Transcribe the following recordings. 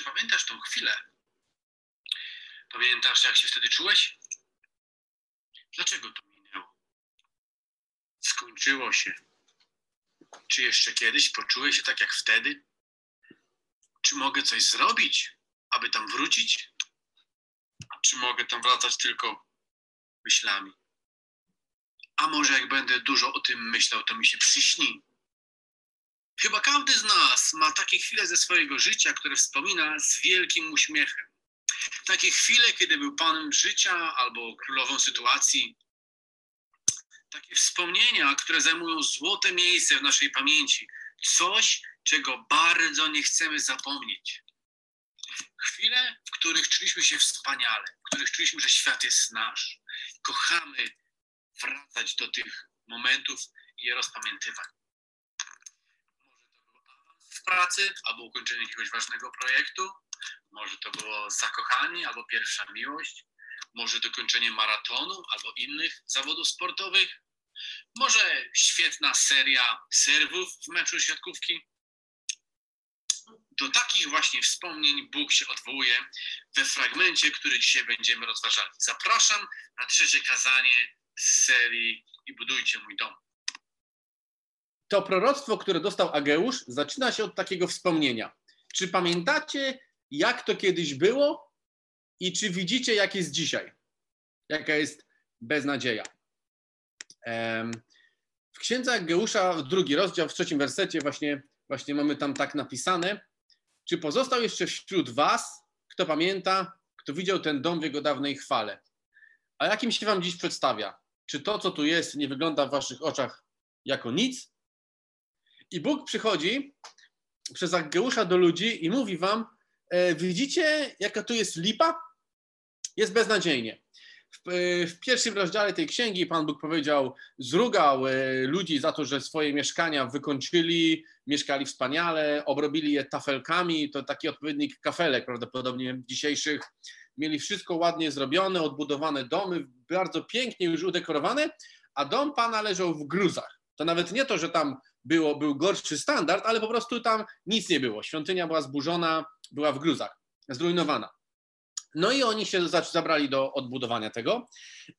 Czy pamiętasz tą chwilę? Pamiętasz, jak się wtedy czułeś? Dlaczego to minęło? Skończyło się. Czy jeszcze kiedyś poczułeś się tak jak wtedy? Czy mogę coś zrobić, aby tam wrócić? Czy mogę tam wracać tylko myślami? A może jak będę dużo o tym myślał, to mi się przyśni? Chyba każdy z nas ma takie chwile ze swojego życia, które wspomina z wielkim uśmiechem. Takie chwile, kiedy był panem życia albo królową sytuacji. Takie wspomnienia, które zajmują złote miejsce w naszej pamięci. Coś, czego bardzo nie chcemy zapomnieć. Chwile, w których czuliśmy się wspaniale, w których czuliśmy, że świat jest nasz. Kochamy wracać do tych momentów i je rozpamiętywać. Może to był awans w pracy, albo ukończenie jakiegoś ważnego projektu, może to było zakochanie, albo pierwsza miłość, może dokończenie maratonu, albo innych zawodów sportowych, może świetna seria serwów w meczu siatkówki. Do takich właśnie wspomnień Bóg się odwołuje we fragmencie, który dzisiaj będziemy rozważali. Zapraszam na trzecie kazanie z serii I budujcie mój dom. To proroctwo, które dostał Ageusz, zaczyna się od takiego wspomnienia. Czy pamiętacie, jak to kiedyś było i czy widzicie, jak jest dzisiaj? Jaka jest beznadzieja? W księdze Ageusza, drugi rozdział, w trzecim wersecie, właśnie, właśnie mamy tam tak napisane. Czy pozostał jeszcze wśród Was, kto pamięta, kto widział ten dom w jego dawnej chwale? A jakim się Wam dziś przedstawia? Czy to, co tu jest, nie wygląda w Waszych oczach jako nic? I Bóg przychodzi przez Ageusza do ludzi i mówi Wam, e, widzicie, jaka tu jest lipa? Jest beznadziejnie. W, e, w, pierwszym rozdziale tej księgi Pan Bóg powiedział, zrugał e, ludzi za to, że swoje mieszkania wykończyli, mieszkali wspaniale, obrobili je tafelkami, to taki odpowiednik kafelek prawdopodobnie dzisiejszych. Mieli wszystko ładnie zrobione, odbudowane domy, bardzo pięknie już udekorowane, a dom Pana leżał w gruzach. To nawet nie to, że tam było, był gorszy standard, ale po prostu tam nic nie było. Świątynia była zburzona, była w gruzach, zrujnowana. No i oni się zabrali do odbudowania tego.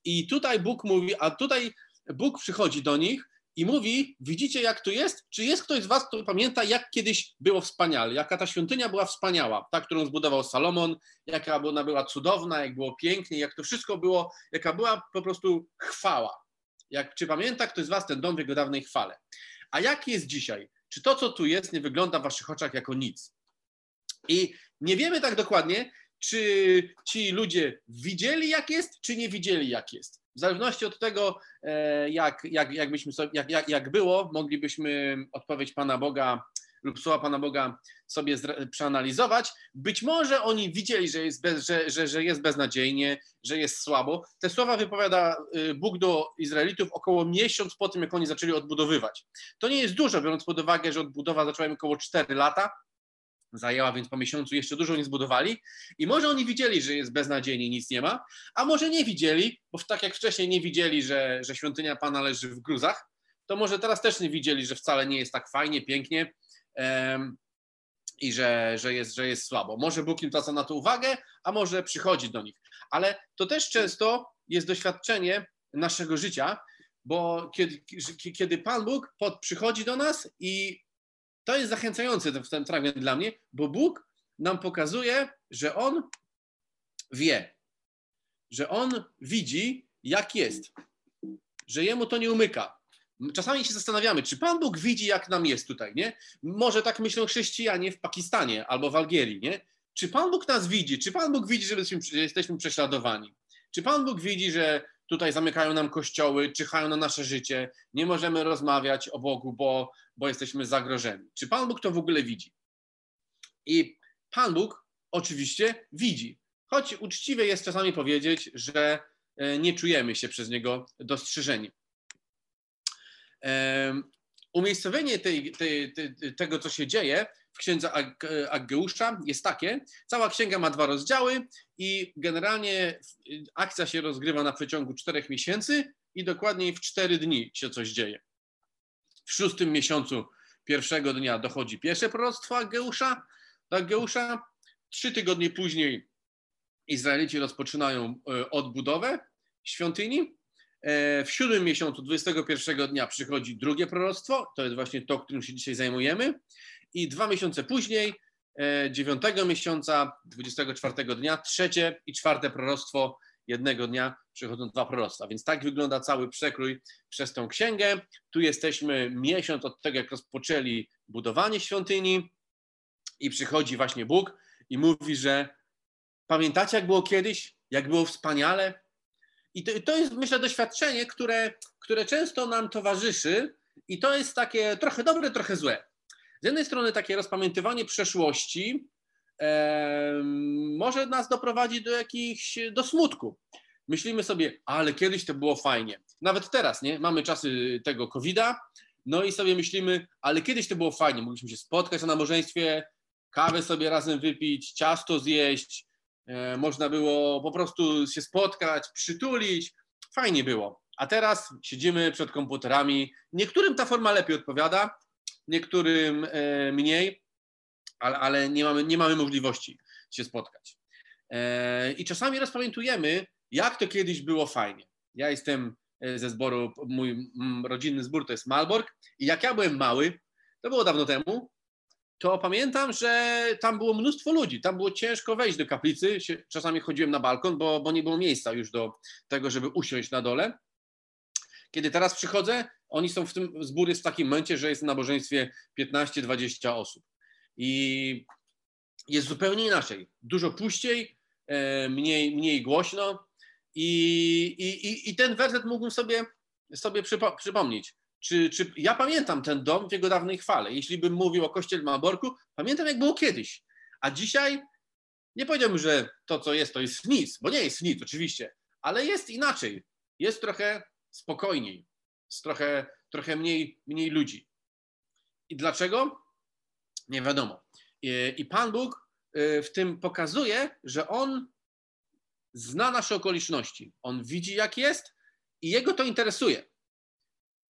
I tutaj Bóg mówi, a tutaj Bóg przychodzi do nich i mówi: Widzicie, jak tu jest? Czy jest ktoś z Was, kto pamięta, jak kiedyś było wspaniale, jaka ta świątynia była wspaniała, ta, którą zbudował Salomon, jaka ona była cudowna, jak było pięknie, jak to wszystko było, jaka była po prostu chwała. Jak, czy pamięta ktoś z Was ten dom w jego dawnej chwale? A jak jest dzisiaj? Czy to, co tu jest, nie wygląda w Waszych oczach jako nic? I nie wiemy tak dokładnie, czy ci ludzie widzieli, jak jest, czy nie widzieli, jak jest. W zależności od tego, e, jak, jak, jak, byśmy sobie, jak, jak, jak było, moglibyśmy odpowiedź Pana Boga lub słowa Pana Boga sobie przeanalizować. Być może oni widzieli, że jest, bez, że, że, że jest beznadziejnie, że jest słabo. Te słowa wypowiada y, Bóg do Izraelitów około miesiąc po tym, jak oni zaczęli odbudowywać. To nie jest dużo, biorąc pod uwagę, że odbudowa zaczęła im około 4 lata, zajęła, więc po miesiącu jeszcze dużo nie zbudowali. I może oni widzieli, że jest beznadziejnie, nic nie ma, a może nie widzieli, bo tak jak wcześniej nie widzieli, że, że świątynia Pana leży w gruzach, to może teraz też nie widzieli, że wcale nie jest tak fajnie, pięknie i że, że, jest, że jest słabo. Może Bóg im zwraca na to uwagę, a może przychodzi do nich. Ale to też często jest doświadczenie naszego życia, bo kiedy, kiedy Pan Bóg pod, przychodzi do nas i to jest zachęcające w ten fragment dla mnie, bo Bóg nam pokazuje, że On wie, że On widzi, jak jest, że Jemu to nie umyka. Czasami się zastanawiamy, czy Pan Bóg widzi, jak nam jest tutaj, nie? Może tak myślą chrześcijanie w Pakistanie albo w Algierii, nie? Czy Pan Bóg nas widzi? Czy Pan Bóg widzi, że jesteśmy prześladowani? Czy Pan Bóg widzi, że tutaj zamykają nam kościoły, czyhają na nasze życie, nie możemy rozmawiać o Bogu, bo, bo jesteśmy zagrożeni. Czy Pan Bóg to w ogóle widzi? I Pan Bóg oczywiście widzi, choć uczciwie jest czasami powiedzieć, że e, nie czujemy się przez Niego dostrzeżeni. Umiejscowienie tej, tej, tej, tego, co się dzieje, w księdze Aggeusza jest takie. Cała księga ma dwa rozdziały i generalnie akcja się rozgrywa na przeciągu czterech miesięcy i dokładniej w cztery dni się coś dzieje. W szóstym miesiącu pierwszego dnia dochodzi pierwsze proroctwo Aggeusza, do Aggeusza. trzy tygodnie później Izraelici rozpoczynają e, odbudowę świątyni. E, w siódmym miesiącu, 21 dnia przychodzi drugie proroctwo, to jest właśnie to, którym się dzisiaj zajmujemy. I dwa miesiące później, dziewiątego miesiąca, 24 dnia, trzecie i czwarte proroctwo jednego dnia przychodzą dwa proroctwa. Więc tak wygląda cały przekrój przez tą księgę. Tu jesteśmy miesiąc od tego, jak rozpoczęli budowanie świątyni i przychodzi właśnie Bóg i mówi, że pamiętacie, jak było kiedyś, jak było wspaniale? I to, to jest, myślę, doświadczenie, które, które często nam towarzyszy i to jest takie trochę dobre, trochę złe. Z jednej strony takie rozpamiętywanie przeszłości, może nas doprowadzić do jakichś, do smutku. Myślimy sobie, ale kiedyś to było fajnie. Nawet teraz, nie? Mamy czasy tego COVID-a, no i sobie myślimy, ale kiedyś to było fajnie. Mogliśmy się spotkać na nabożeństwie, kawę sobie razem wypić, ciasto zjeść, e, można było po prostu się spotkać, przytulić. Fajnie było. A teraz siedzimy przed komputerami. Niektórym ta forma lepiej odpowiada, niektórym e, mniej ale, ale nie, mamy, nie mamy możliwości się spotkać. E, I czasami rozpamiętujemy, jak to kiedyś było fajnie. Ja jestem e, ze zboru, mój rodzinny zbór to jest Malbork i jak ja byłem mały, to było dawno temu, to pamiętam, że tam było mnóstwo ludzi, tam było ciężko wejść do kaplicy, czasami chodziłem na balkon, bo, bo nie było miejsca już do tego, żeby usiąść na dole. Kiedy teraz przychodzę, oni są w tym, zbór jest w takim momencie, że jest na nabożeństwie 15-20 osób i jest zupełnie inaczej. Dużo puściej, e, mniej, mniej głośno i, i, i ten werset mógłbym sobie, sobie przypo, przypomnieć. Czy, czy ja pamiętam ten dom w jego dawnej chwale? Jeśli bym mówił o kościele Malborku, pamiętam jak było kiedyś. A dzisiaj nie powiedziałbym, że to, co jest, to jest nic, bo nie jest nic oczywiście, ale jest inaczej. Jest trochę spokojniej, jest trochę, trochę mniej, mniej ludzi. I dlaczego? Nie wiadomo. I Pan Bóg y, w tym pokazuje, że On zna nasze okoliczności. On widzi, jak jest i jego to interesuje.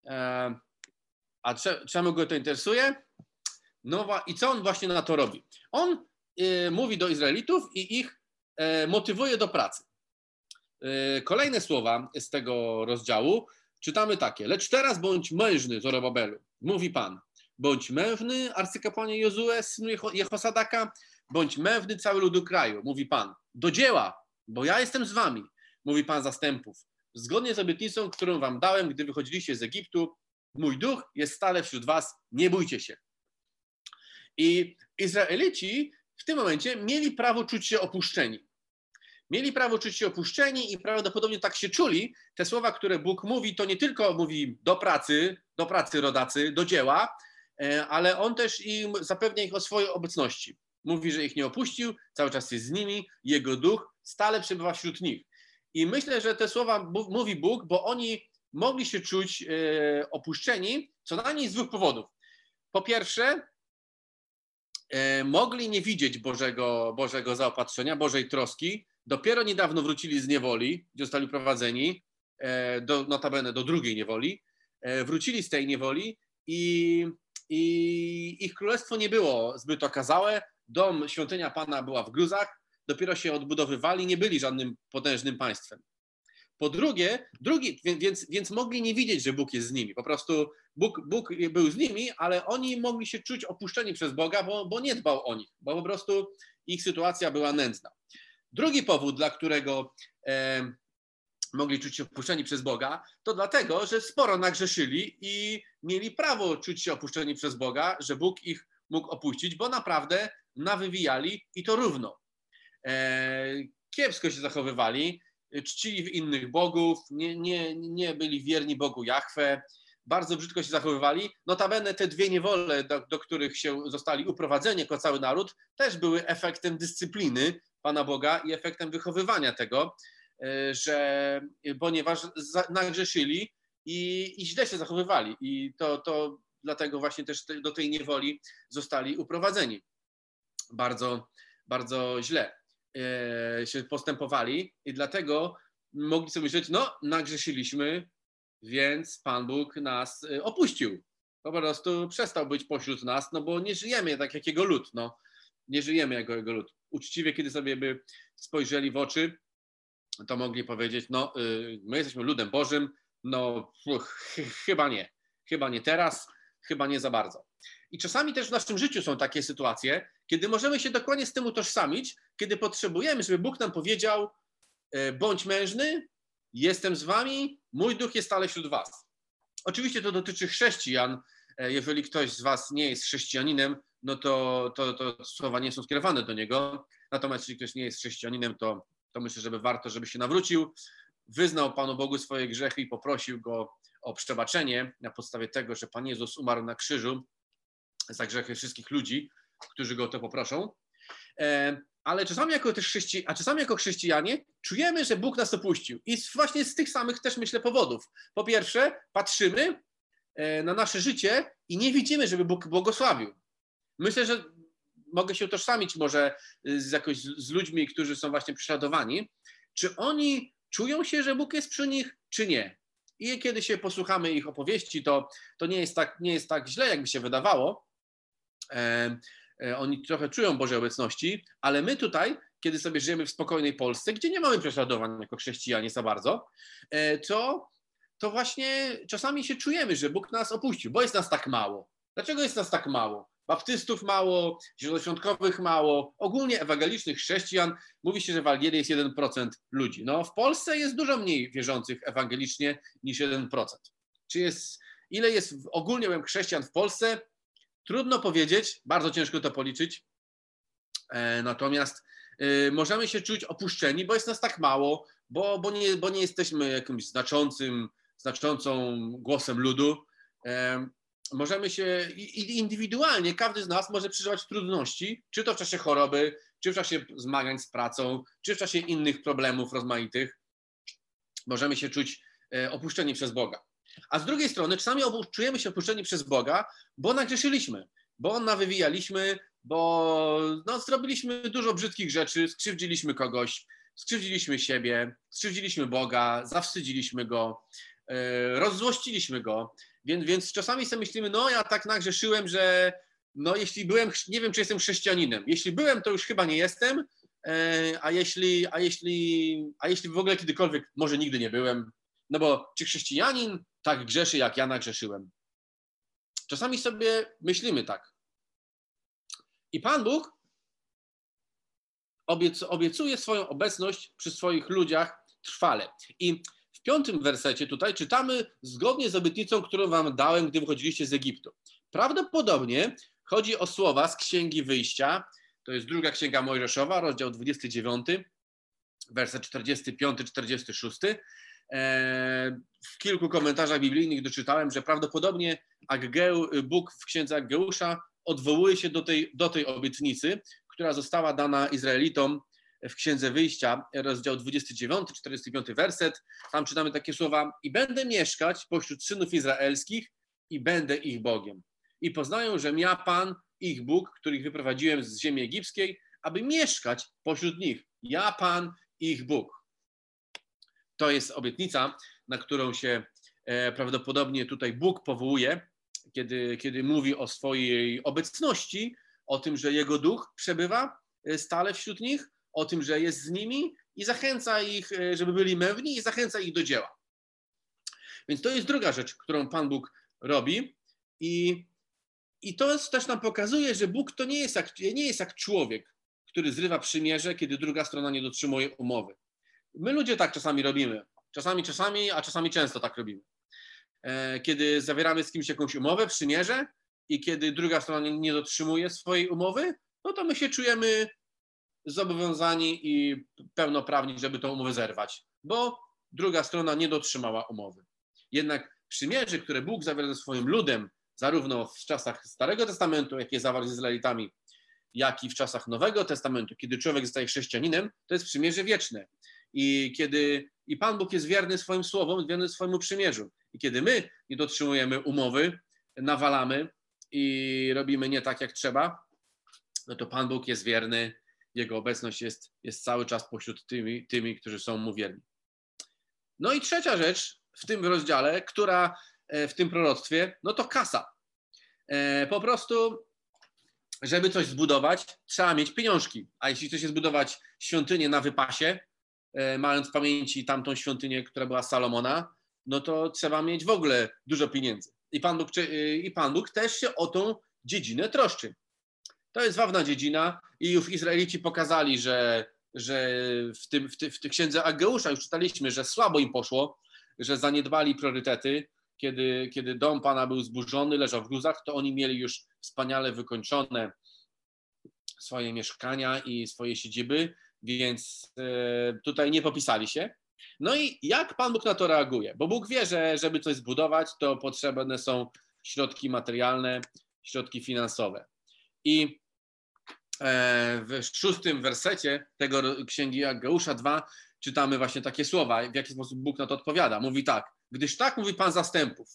E, a czemu go to interesuje? No i co on właśnie na to robi? On y, mówi do Izraelitów i ich e, motywuje do pracy. E, kolejne słowa z tego rozdziału czytamy takie. Lecz teraz bądź mężny, Zorobabelu, mówi Pan. Bądź mężny, arcykapłanie Jozue, synu Jehosadaka, bądź mężny cały ludu kraju, mówi Pan. Do dzieła, bo ja jestem z wami, mówi Pan zastępów. Zgodnie z obietnicą, którą wam dałem, gdy wychodziliście z Egiptu, mój duch jest stale wśród was, nie bójcie się. I Izraelici w tym momencie mieli prawo czuć się opuszczeni. Mieli prawo czuć się opuszczeni i prawdopodobnie tak się czuli. Te słowa, które Bóg mówi, to nie tylko mówi do pracy, do pracy rodacy, do dzieła, E, ale on też im zapewnia ich o swojej obecności. Mówi, że ich nie opuścił, cały czas jest z nimi, jego duch stale przebywa wśród nich. I myślę, że te słowa mówi Bóg, bo oni mogli się czuć e, opuszczeni co najmniej z dwóch powodów. Po pierwsze, e, mogli nie widzieć Bożego, Bożego zaopatrzenia, Bożej troski. Dopiero niedawno wrócili z niewoli, gdzie zostali prowadzeni, do, notabene do drugiej niewoli. Wrócili z tej niewoli i i ich królestwo nie było zbyt okazałe. Dom, świątynia Pana była w gruzach, dopiero się odbudowywali, nie byli żadnym potężnym państwem. Po drugie, drugi, więc, więc mogli nie widzieć, że Bóg jest z nimi. Po prostu Bóg, Bóg był z nimi, ale oni mogli się czuć opuszczeni przez Boga, bo, bo nie dbał o nich, bo po prostu ich sytuacja była nędzna. Drugi powód, dla którego e, mogli czuć się opuszczeni przez Boga, to dlatego, że sporo nagrzeszyli i mieli prawo czuć się opuszczeni przez Boga, że Bóg ich mógł opuścić, bo naprawdę nawywijali i to równo. E, kiepsko się zachowywali, czcili innych bogów, nie, nie, nie byli wierni Bogu Jahwe, bardzo brzydko się zachowywali. Notabene te dwie niewole, do, do których się zostali uprowadzeni jako cały naród, też były efektem dyscypliny Pana Boga i efektem wychowywania tego. E, że ponieważ nagrzeszyli i, i źle się zachowywali i to, to dlatego właśnie też do tej niewoli zostali uprowadzeni. Bardzo, bardzo źle się postępowali i dlatego mogli sobie myśleć, no nagrzesiliśmy, więc Pan Bóg nas e, opuścił. Po prostu przestał być pośród nas, no bo nie żyjemy tak jak jego lud. No. Nie żyjemy jako jego lud. Uczciwie, kiedy sobie by spojrzeli w oczy, to mogli powiedzieć, no y, my jesteśmy ludem Bożym, no ch chyba nie, chyba nie teraz, chyba nie za bardzo. I czasami też w naszym życiu są takie sytuacje, kiedy możemy się dokładnie z tym utożsamić, kiedy potrzebujemy, żeby Bóg nam powiedział, y, bądź mężny, jestem z wami, mój duch jest stale wśród was. Oczywiście to dotyczy chrześcijan. E, jeżeli ktoś z was nie jest chrześcijaninem, no to, to, to słowa nie są skierowane do niego. Natomiast jeśli ktoś nie jest chrześcijaninem, to, to myślę, żeby warto, żeby się nawrócił, wyznał Panu Bogu swoje grzechy i poprosił Go o przebaczenie na podstawie tego, że Pan Jezus umarł na krzyżu za grzechy wszystkich ludzi, którzy Go o to poproszą. E, ale czasami jako też chrześci... a czasami jako chrześcijanie czujemy, że Bóg nas opuścił. I właśnie z tych samych też myślę powodów. Po pierwsze, patrzymy e, na nasze życie i nie widzimy, żeby Bóg błogosławił. Myślę, że mogę się utożsamić może z, jakoś z ludźmi, którzy są właśnie prześladowani. Czy oni czują się, że Bóg jest przy nich, czy nie? I kiedy się posłuchamy ich opowieści, to, to nie, jest tak, nie jest tak źle, jakby się wydawało. E, E, oni trochę czują Bożej obecności, ale my tutaj, kiedy sobie żyjemy w spokojnej Polsce, gdzie nie mamy prześladowań jako chrześcijanie za bardzo, e, to, to właśnie czasami się czujemy, że Bóg nas opuścił, bo jest nas tak mało. Dlaczego jest nas tak mało? Baptystów mało, zielonoświątkowych mało, ogólnie ewangelicznych chrześcijan. Mówi się, że w Algierii jest 1% ludzi. No w Polsce jest dużo mniej wierzących ewangelicznie niż 1%. Czy jest, ile jest ogólnie chrześcijan w Polsce? Trudno powiedzieć, bardzo ciężko to policzyć. E, natomiast e, możemy się czuć opuszczeni, bo jest nas tak mało, bo, bo, nie, bo nie jesteśmy jakimś znaczącym, znaczącą głosem ludu. E, możemy się indywidualnie, każdy z nas może przeżywać trudności, czy to w czasie choroby, czy w czasie zmagań z pracą, czy w czasie innych problemów rozmaitych. Możemy się czuć opuszczeni przez Boga. A z drugiej strony czasami czujemy się opuszczeni przez Boga, bo nagrzeszyliśmy, bo nawywijaliśmy, bo no, zrobiliśmy dużo brzydkich rzeczy, skrzywdziliśmy kogoś, skrzywdziliśmy siebie, skrzywdziliśmy Boga, zawstydziliśmy Go, yy, rozzłościliśmy Go. Więc, więc czasami sobie myślimy, no ja tak nagrzeszyłem, że no jeśli byłem, nie wiem czy jestem chrześcijaninem. Jeśli byłem, to już chyba nie jestem, e, a jeśli, a jeśli, a jeśli w ogóle kiedykolwiek, może nigdy nie byłem, no bo czy chrześcijanin tak grzeszy, jak ja nagrzeszyłem? Czasami sobie myślimy tak. I Pan Bóg obiecuje swoją obecność przy swoich ludziach trwale. I w piątym wersecie tutaj czytamy zgodnie z obietnicą, którą wam dałem, gdy wychodziliście z Egiptu. Prawdopodobnie chodzi o słowa z Księgi Wyjścia, to jest druga Księga Mojżeszowa, rozdział 29, werset 45-46. E, w kilku komentarzach biblijnych doczytałem, że prawdopodobnie Aggeu, Bóg w księdze Aggeusza odwołuje się do tej, do tej obietnicy, która została dana Izraelitom w księdze wyjścia, rozdział 29, 45 werset. Tam czytamy takie słowa: I będę mieszkać pośród synów izraelskich i będę ich Bogiem. I poznają, że ja Pan, ich Bóg, których wyprowadziłem z ziemi egipskiej, aby mieszkać pośród nich. Ja Pan, ich Bóg. To jest obietnica, na którą się e, prawdopodobnie tutaj Bóg powołuje, kiedy, kiedy mówi o swojej obecności, o tym, że Jego duch przebywa e, stale wśród nich, o tym, że jest z nimi i zachęca ich, e, żeby byli mewni i zachęca ich do dzieła. Więc to jest druga rzecz, którą Pan Bóg robi i, i to też nam pokazuje, że Bóg to nie jest, jak, nie jest jak człowiek, który zrywa przymierze, kiedy druga strona nie dotrzymuje umowy. My ludzie tak czasami robimy. Czasami, czasami, a czasami często tak robimy. E, kiedy zawieramy z kimś jakąś umowę, przymierze i kiedy druga strona nie dotrzymuje swojej umowy, no to my się czujemy zobowiązani i pełnoprawni, żeby tą umowę zerwać, bo druga strona nie dotrzymała umowy. Jednak przymierze, które Bóg zawiera ze swoim ludem, zarówno w czasach Starego Testamentu, jakie zawarł z Izraelitami, jak i w czasach Nowego Testamentu, kiedy człowiek zostaje chrześcijaninem, to jest przymierze wieczne. I kiedy i Pan Bóg jest wierny swoim słowom, wierny swojemu przymierzu. I kiedy my nie dotrzymujemy umowy, nawalamy i robimy nie tak, jak trzeba, no to Pan Bóg jest wierny, Jego obecność jest, jest cały czas pośród tymi, tymi, którzy są Mu wierni. No i trzecia rzecz w tym rozdziale, która e, w tym proroctwie, no to kasa. E, po prostu żeby coś zbudować, trzeba mieć pieniążki. A jeśli chce się zbudować świątynię na wypasie, e, mając w pamięci tamtą świątynię, która była Salomona, no to trzeba mieć w ogóle dużo pieniędzy. I Pan Bóg, i Pan Bóg też się o tą dziedzinę troszczy. To jest ważna dziedzina i już Izraelici pokazali, że, że w, tym, w, ty, w tej księdze Ageusza już czytaliśmy, że słabo im poszło, że zaniedbali priorytety. Kiedy, kiedy dom Pana był zburzony, leżał w gruzach, to oni mieli już wspaniale wykończone swoje mieszkania i swoje siedziby, więc e, tutaj nie popisali się. No i jak Pan Bóg na to reaguje? Bo Bóg wie, że żeby coś zbudować, to potrzebne są środki materialne, środki finansowe. I w szóstym wersecie tego księgi Ageusza 2 czytamy właśnie takie słowa, w jaki sposób Bóg na to odpowiada. Mówi tak, gdyż tak mówi Pan zastępów.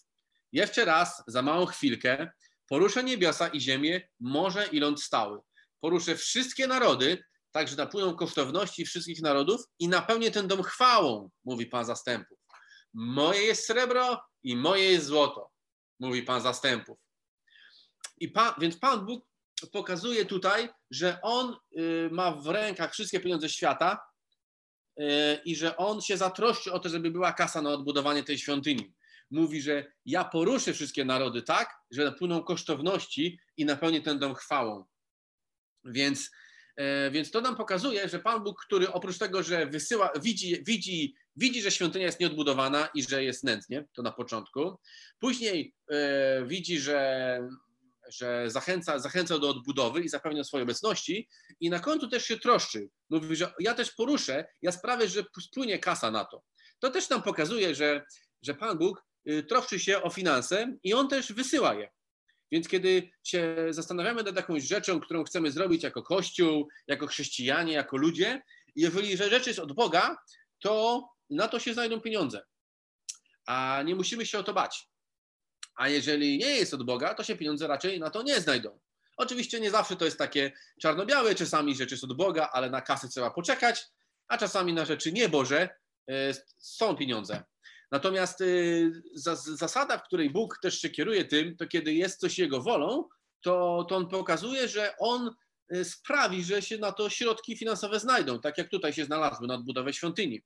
Jeszcze raz, za małą chwilkę, poruszę niebiosa i ziemię, morze i ląd stały. Poruszę wszystkie narody, tak że napłyną kosztowności wszystkich narodów i napełnię ten dom chwałą, mówi Pan zastępów. Moje jest srebro i moje jest złoto, mówi Pan zastępów. I pan, więc Pan Bóg pokazuje tutaj, że On y, ma w rękach wszystkie pieniądze świata y, i że On się zatroszczy o to, żeby była kasa na odbudowanie tej świątyni. Mówi, że ja poruszę wszystkie narody tak, że napłyną kosztowności i napełnię ten dom chwałą. Więc, y, więc to nam pokazuje, że Pan Bóg, który oprócz tego, że wysyła, widzi, widzi, widzi, że świątynia jest nieodbudowana i że jest nędznie, to na początku. Później widzi, że że zachęca, zachęca do odbudowy i zapewnia swojej obecności i na końcu też się troszczy. Mówi, że ja też poruszę, ja sprawię, że spłynie kasa na to. To też nam pokazuje, że, że Pan Bóg y, troszczy się o finanse i On też wysyła je. Więc kiedy się zastanawiamy nad jakąś rzeczą, którą chcemy zrobić jako Kościół, jako chrześcijanie, jako ludzie, jeżeli rzecz jest od Boga, to na to się znajdą pieniądze. A nie musimy się o to bać a jeżeli nie jest od Boga, to się pieniądze raczej na to nie znajdą. Oczywiście nie zawsze to jest takie czarno-białe, czasami rzeczy jest od Boga, ale na kasy trzeba poczekać, a czasami na rzeczy nieboże e, są pieniądze. Natomiast e, zasada, w której Bóg też się kieruje tym, to kiedy jest coś Jego wolą, to, to On pokazuje, że On e, sprawi, że się na to środki finansowe znajdą, tak jak tutaj się znalazły na odbudowę świątyni.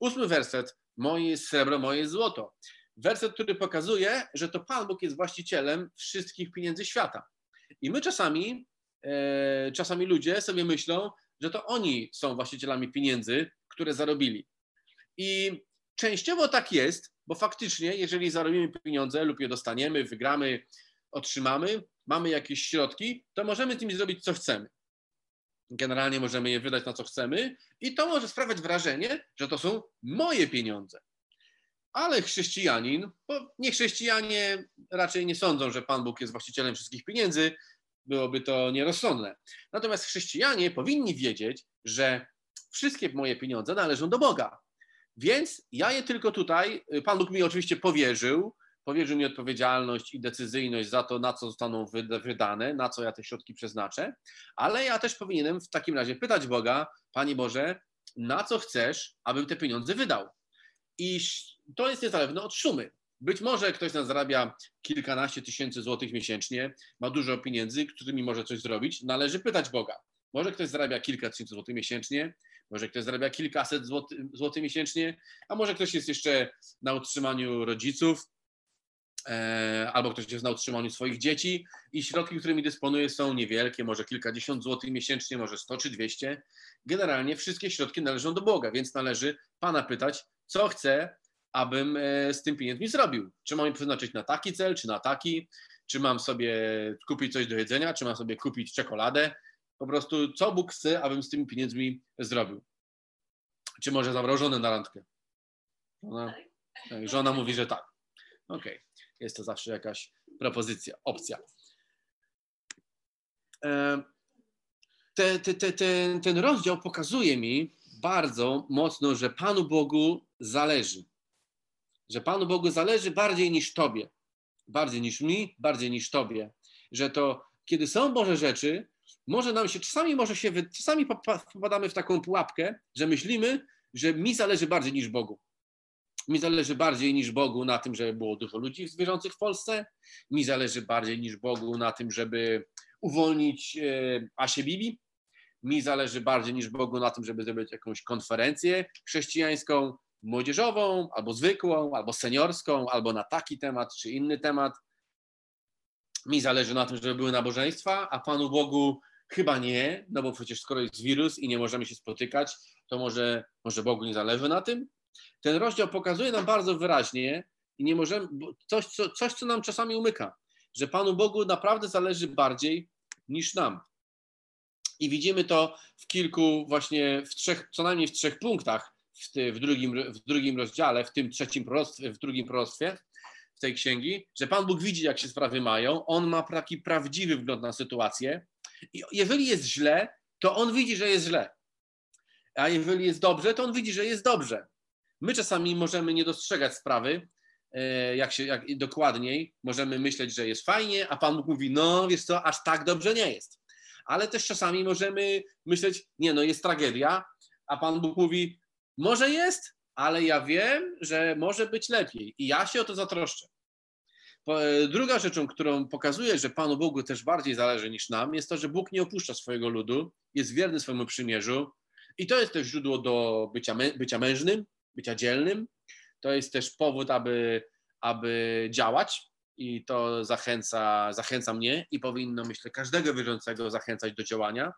Ósmy werset. Moje srebro, moje złoto werset, który pokazuje, że to Pan Bóg jest właścicielem wszystkich pieniędzy świata. I my czasami, e, czasami ludzie sobie myślą, że to oni są właścicielami pieniędzy, które zarobili. I częściowo tak jest, bo faktycznie, jeżeli zarobimy pieniądze lub je dostaniemy, wygramy, otrzymamy, mamy jakieś środki, to możemy z nimi zrobić co chcemy. Generalnie możemy je wydać na co chcemy i to może sprawiać wrażenie, że to są moje pieniądze ale chrześcijanin, bo nie chrześcijanie raczej nie sądzą, że Pan Bóg jest właścicielem wszystkich pieniędzy, byłoby to nierozsądne. Natomiast chrześcijanie powinni wiedzieć, że wszystkie moje pieniądze należą do Boga. Więc ja je tylko tutaj, Pan Bóg mi oczywiście powierzył, powierzył mi odpowiedzialność i decyzyjność za to, na co zostaną wydane, na co ja te środki przeznaczę, ale ja też powinienem w takim razie pytać Boga, Panie Boże, na co chcesz, abym te pieniądze wydał? I to jest niezależne od sumy. Być może ktoś nas zarabia kilkanaście tysięcy złotych miesięcznie, ma dużo pieniędzy, którymi może coś zrobić. Należy pytać Boga. Może ktoś zarabia kilka tysięcy złotych miesięcznie, może ktoś zarabia kilkaset złotych złoty miesięcznie, a może ktoś jest jeszcze na utrzymaniu rodziców, e, albo ktoś jest na utrzymaniu swoich dzieci i środki, którymi dysponuje są niewielkie, może kilkadziesiąt złotych miesięcznie, może sto czy dwieście. Generalnie wszystkie środki należą do Boga, więc należy Pana pytać, co chce, abym e, z tym pieniędzmi zrobił. Czy mam je przeznaczyć na taki cel, czy na taki, czy mam sobie kupić coś do jedzenia, czy mam sobie kupić czekoladę. Po prostu, co Bóg chce, abym z tymi pieniędzmi zrobił. Czy może zabrał żonę na randkę? Żona, tak, żona mówi, że tak. Okej, okay. jest to zawsze jakaś propozycja, opcja. E, te, te, te, ten, ten rozdział pokazuje mi bardzo mocno, że Panu Bogu zależy że Panu Bogu zależy bardziej niż Tobie, bardziej niż mi, bardziej niż Tobie, że to kiedy są Boże rzeczy, może nam się, czasami może się, czasami popadamy w taką pułapkę, że myślimy, że mi zależy bardziej niż Bogu. Mi zależy bardziej niż Bogu na tym, żeby było dużo ludzi zwierzących w Polsce. Mi zależy bardziej niż Bogu na tym, żeby uwolnić e, Asię Bibi. Mi zależy bardziej niż Bogu na tym, żeby zrobić jakąś konferencję chrześcijańską, młodzieżową, albo zwykłą, albo seniorską, albo na taki temat czy inny temat. Mi zależy na tym, żeby były nabożeństwa, a Panu Bogu chyba nie, no bo przecież skoro jest wirus i nie możemy się spotykać, to może, może Bogu nie zależy na tym. Ten rozdział pokazuje nam bardzo wyraźnie i nie możemy, coś co, coś, co nam czasami umyka, że Panu Bogu naprawdę zależy bardziej niż nam. I widzimy to w kilku, właśnie w trzech, co najmniej w trzech punktach w, w, drugim, w drugim rozdziale, w tym trzecim proroctwie, w drugim proroctwie w tej księgi, że Pan Bóg widzi, jak się sprawy mają, On ma taki prawdziwy wgląd na sytuację i jeżeli jest źle, to On widzi, że jest źle. A jeżeli jest dobrze, to On widzi, że jest dobrze. My czasami możemy nie dostrzegać sprawy, e, jak się jak dokładniej, możemy myśleć, że jest fajnie, a Pan Bóg mówi, no wiesz co, aż tak dobrze nie jest. Ale też czasami możemy myśleć, nie no, jest tragedia, a Pan Bóg mówi, może jest, ale ja wiem, że może być lepiej i ja się o to zatroszczę. E, druga rzeczą, którą pokazuje, że Panu Bogu też bardziej zależy niż nam, jest to, że Bóg nie opuszcza swojego ludu, jest wierny swojemu przymierzu i to jest też źródło do bycia, bycia mężnym, bycia dzielnym. To jest też powód, aby, aby działać i to zachęca, zachęca mnie i powinno, myślę, każdego wierzącego zachęcać do działania.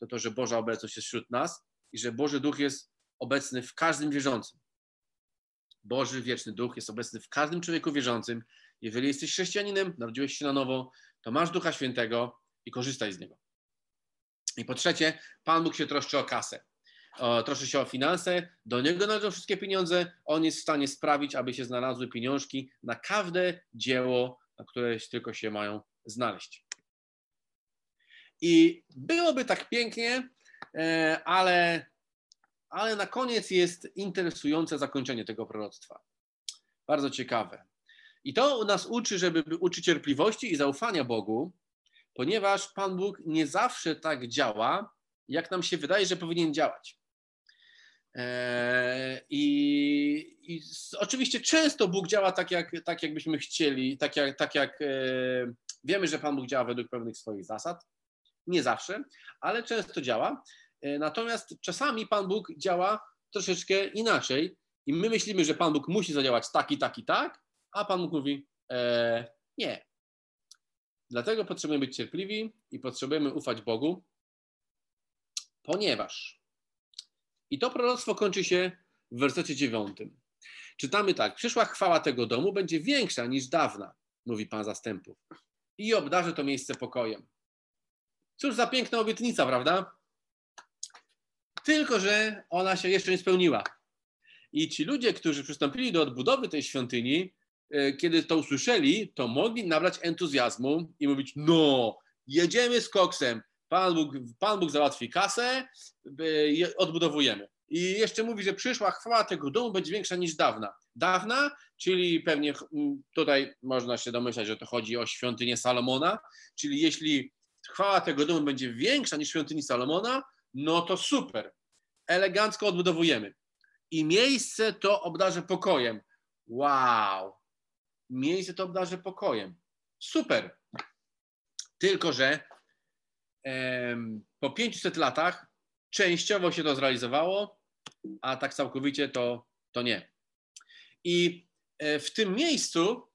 To to, że Boża obecność jest wśród nas i że Boży Duch jest obecny w każdym wierzącym. Boży wieczny Duch jest obecny w każdym człowieku wierzącym. Jeżeli jesteś chrześcijaninem, narodziłeś się na nowo, to masz Ducha Świętego i korzystaj z niego. I po trzecie, Pan Bóg się troszczy o kasę. O, troszczy się o finanse, do niego należą wszystkie pieniądze, on jest w stanie sprawić, aby się znalazły pieniążki na każde dzieło, na które tylko się mają znaleźć. I byłoby tak pięknie, e, ale ale na koniec jest interesujące zakończenie tego proroctwa. Bardzo ciekawe. I to nas uczy, żeby uczyć cierpliwości i zaufania Bogu, ponieważ Pan Bóg nie zawsze tak działa, jak nam się wydaje, że powinien działać. Eee, I, i oczywiście często Bóg działa tak, jak, tak jakbyśmy chcieli, tak jak, tak jak e, wiemy, że Pan Bóg działa według pewnych swoich zasad. Nie zawsze, ale często działa. E, natomiast czasami Pan Bóg działa troszeczkę inaczej i my myślimy, że Pan Bóg musi zadziałać tak i tak i tak, a Pan Bóg mówi e, nie. Dlatego potrzebujemy być cierpliwi i potrzebujemy ufać Bogu, ponieważ i to proroctwo kończy się w wersecie dziewiątym. Czytamy tak, przyszła chwała tego domu będzie większa niż dawna, mówi Pan zastępów i obdarzy to miejsce pokojem. Cóż za piękna obietnica, prawda? Tylko, że ona się jeszcze nie spełniła. I ci ludzie, którzy przystąpili do odbudowy tej świątyni, e, kiedy to usłyszeli, to mogli nabrać entuzjazmu i mówić: No, jedziemy z koksem. Pan Bóg, Pan Bóg załatwi kasę, odbudowujemy. I jeszcze mówi, że przyszła chwała tego domu będzie większa niż dawna. Dawna, czyli pewnie tutaj można się domyślać, że to chodzi o świątynię Salomona, czyli jeśli chwała tego domu będzie większa niż świątyni Salomona, no to super. Elegancko odbudowujemy. I miejsce to obdarzę pokojem. Wow. Miejsce to obdarzę pokojem. Super. Tylko, że em, po 500 latach częściowo się to zrealizowało, a tak całkowicie to, to nie. I e, w tym miejscu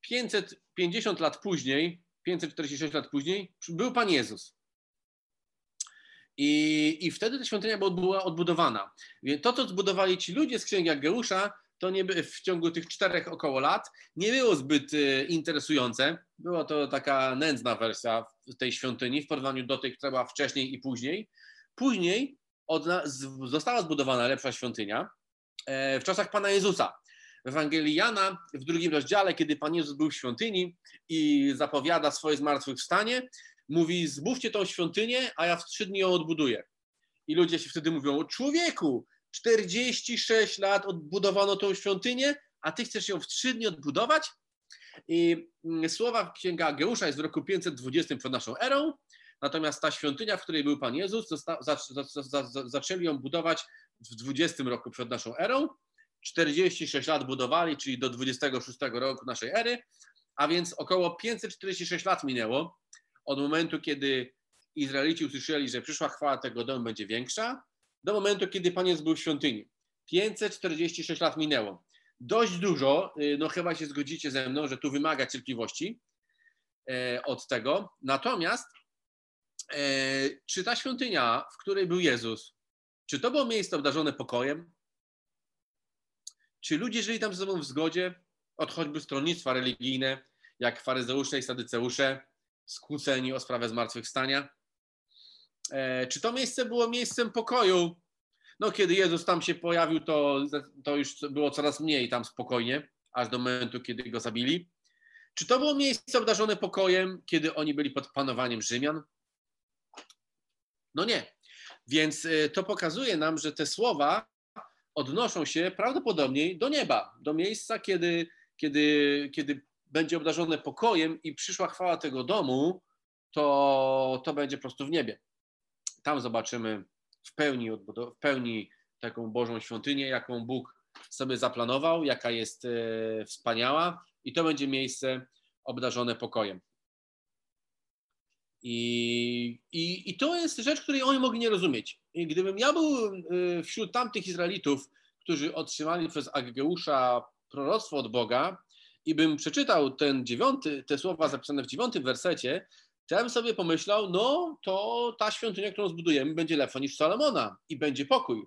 550 lat później, 546 lat później, był Pan Jezus. I, I wtedy ta świątynia była odbudowana. To, co zbudowali ci ludzie z księgi Ageusza, to nie by, w ciągu tych czterech około lat nie było zbyt y, interesujące. Była to taka nędzna wersja tej świątyni w porównaniu do tej, która była wcześniej i później. Później odna- z, została zbudowana lepsza świątynia e, w czasach Pana Jezusa. W Ewangelii Jana w drugim rozdziale, kiedy Pan Jezus był w świątyni i zapowiada swoje zmartwychwstanie, mówi, zbówcie tą świątynię, a ja w trzy dni ją odbuduję. I ludzie się wtedy mówią, człowieku, 46 lat odbudowano tą świątynię, a ty chcesz ją w trzy dni odbudować? I mm, słowa Księga Ageusza jest w roku 520 przed naszą erą, natomiast ta świątynia, w której był Pan Jezus, zosta, za, za, za, zaczęli ją budować w 20 roku przed naszą erą. 46 lat budowali, czyli do 26 roku naszej ery, a więc około 546 lat minęło od momentu, kiedy Izraelici usłyszeli, że przyszła chwała tego domu będzie większa, do momentu, kiedy Pan Jezus był w świątyni. 546 lat minęło. Dość dużo, y, no chyba się zgodzicie ze mną, że tu wymaga cierpliwości e, od tego. Natomiast e, czy ta świątynia, w której był Jezus, czy to było miejsce obdarzone pokojem? Czy ludzie żyli tam ze sobą w zgodzie, od choćby stronnictwa religijne, jak faryzeusze i sadyceusze, skłóceni o sprawę zmartwychwstania? E, czy to miejsce było miejscem pokoju? No, kiedy Jezus tam się pojawił, to, to już było coraz mniej tam spokojnie, aż do momentu, kiedy go zabili. Czy to było miejsce obdarzone pokojem, kiedy oni byli pod panowaniem Rzymian? No nie. Więc e, to pokazuje nam, że te słowa odnoszą się prawdopodobnie do nieba, do miejsca, kiedy, kiedy, kiedy będzie obdarzone pokojem i przyszła chwała tego domu, to, to będzie po prostu w niebie. Tam zobaczymy w pełni, w pełni taką Bożą świątynię, jaką Bóg sobie zaplanował, jaka jest e, wspaniała i to będzie miejsce obdarzone pokojem. I, i, I to jest rzecz, której oni mogli nie rozumieć. I gdybym ja był e, wśród tamtych Izraelitów, którzy otrzymali przez Aggeusza proroctwo od Boga i bym przeczytał ten dziewiąty, te słowa zapisane w dziewiątym wersecie, to ja bym sobie pomyślał, no to ta świątynia, którą zbudujemy, będzie lepsza niż Salomona i będzie pokój.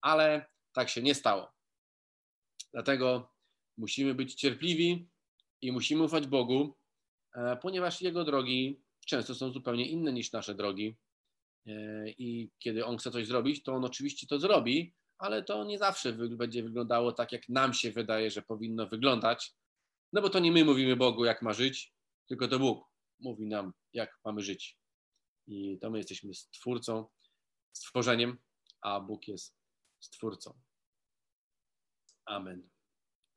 Ale tak się nie stało. Dlatego musimy być cierpliwi i musimy ufać Bogu, e, ponieważ Jego drogi często są zupełnie inne niż nasze drogi. E, I kiedy On chce coś zrobić, to On oczywiście to zrobi, ale to nie zawsze będzie wyglądało tak, jak nam się wydaje, że powinno wyglądać. No bo to nie my mówimy Bogu, jak ma żyć, tylko to Bóg mówi nam, jak mamy żyć. I to my jesteśmy stwórcą, stworzeniem, a Bóg jest stwórcą. Amen.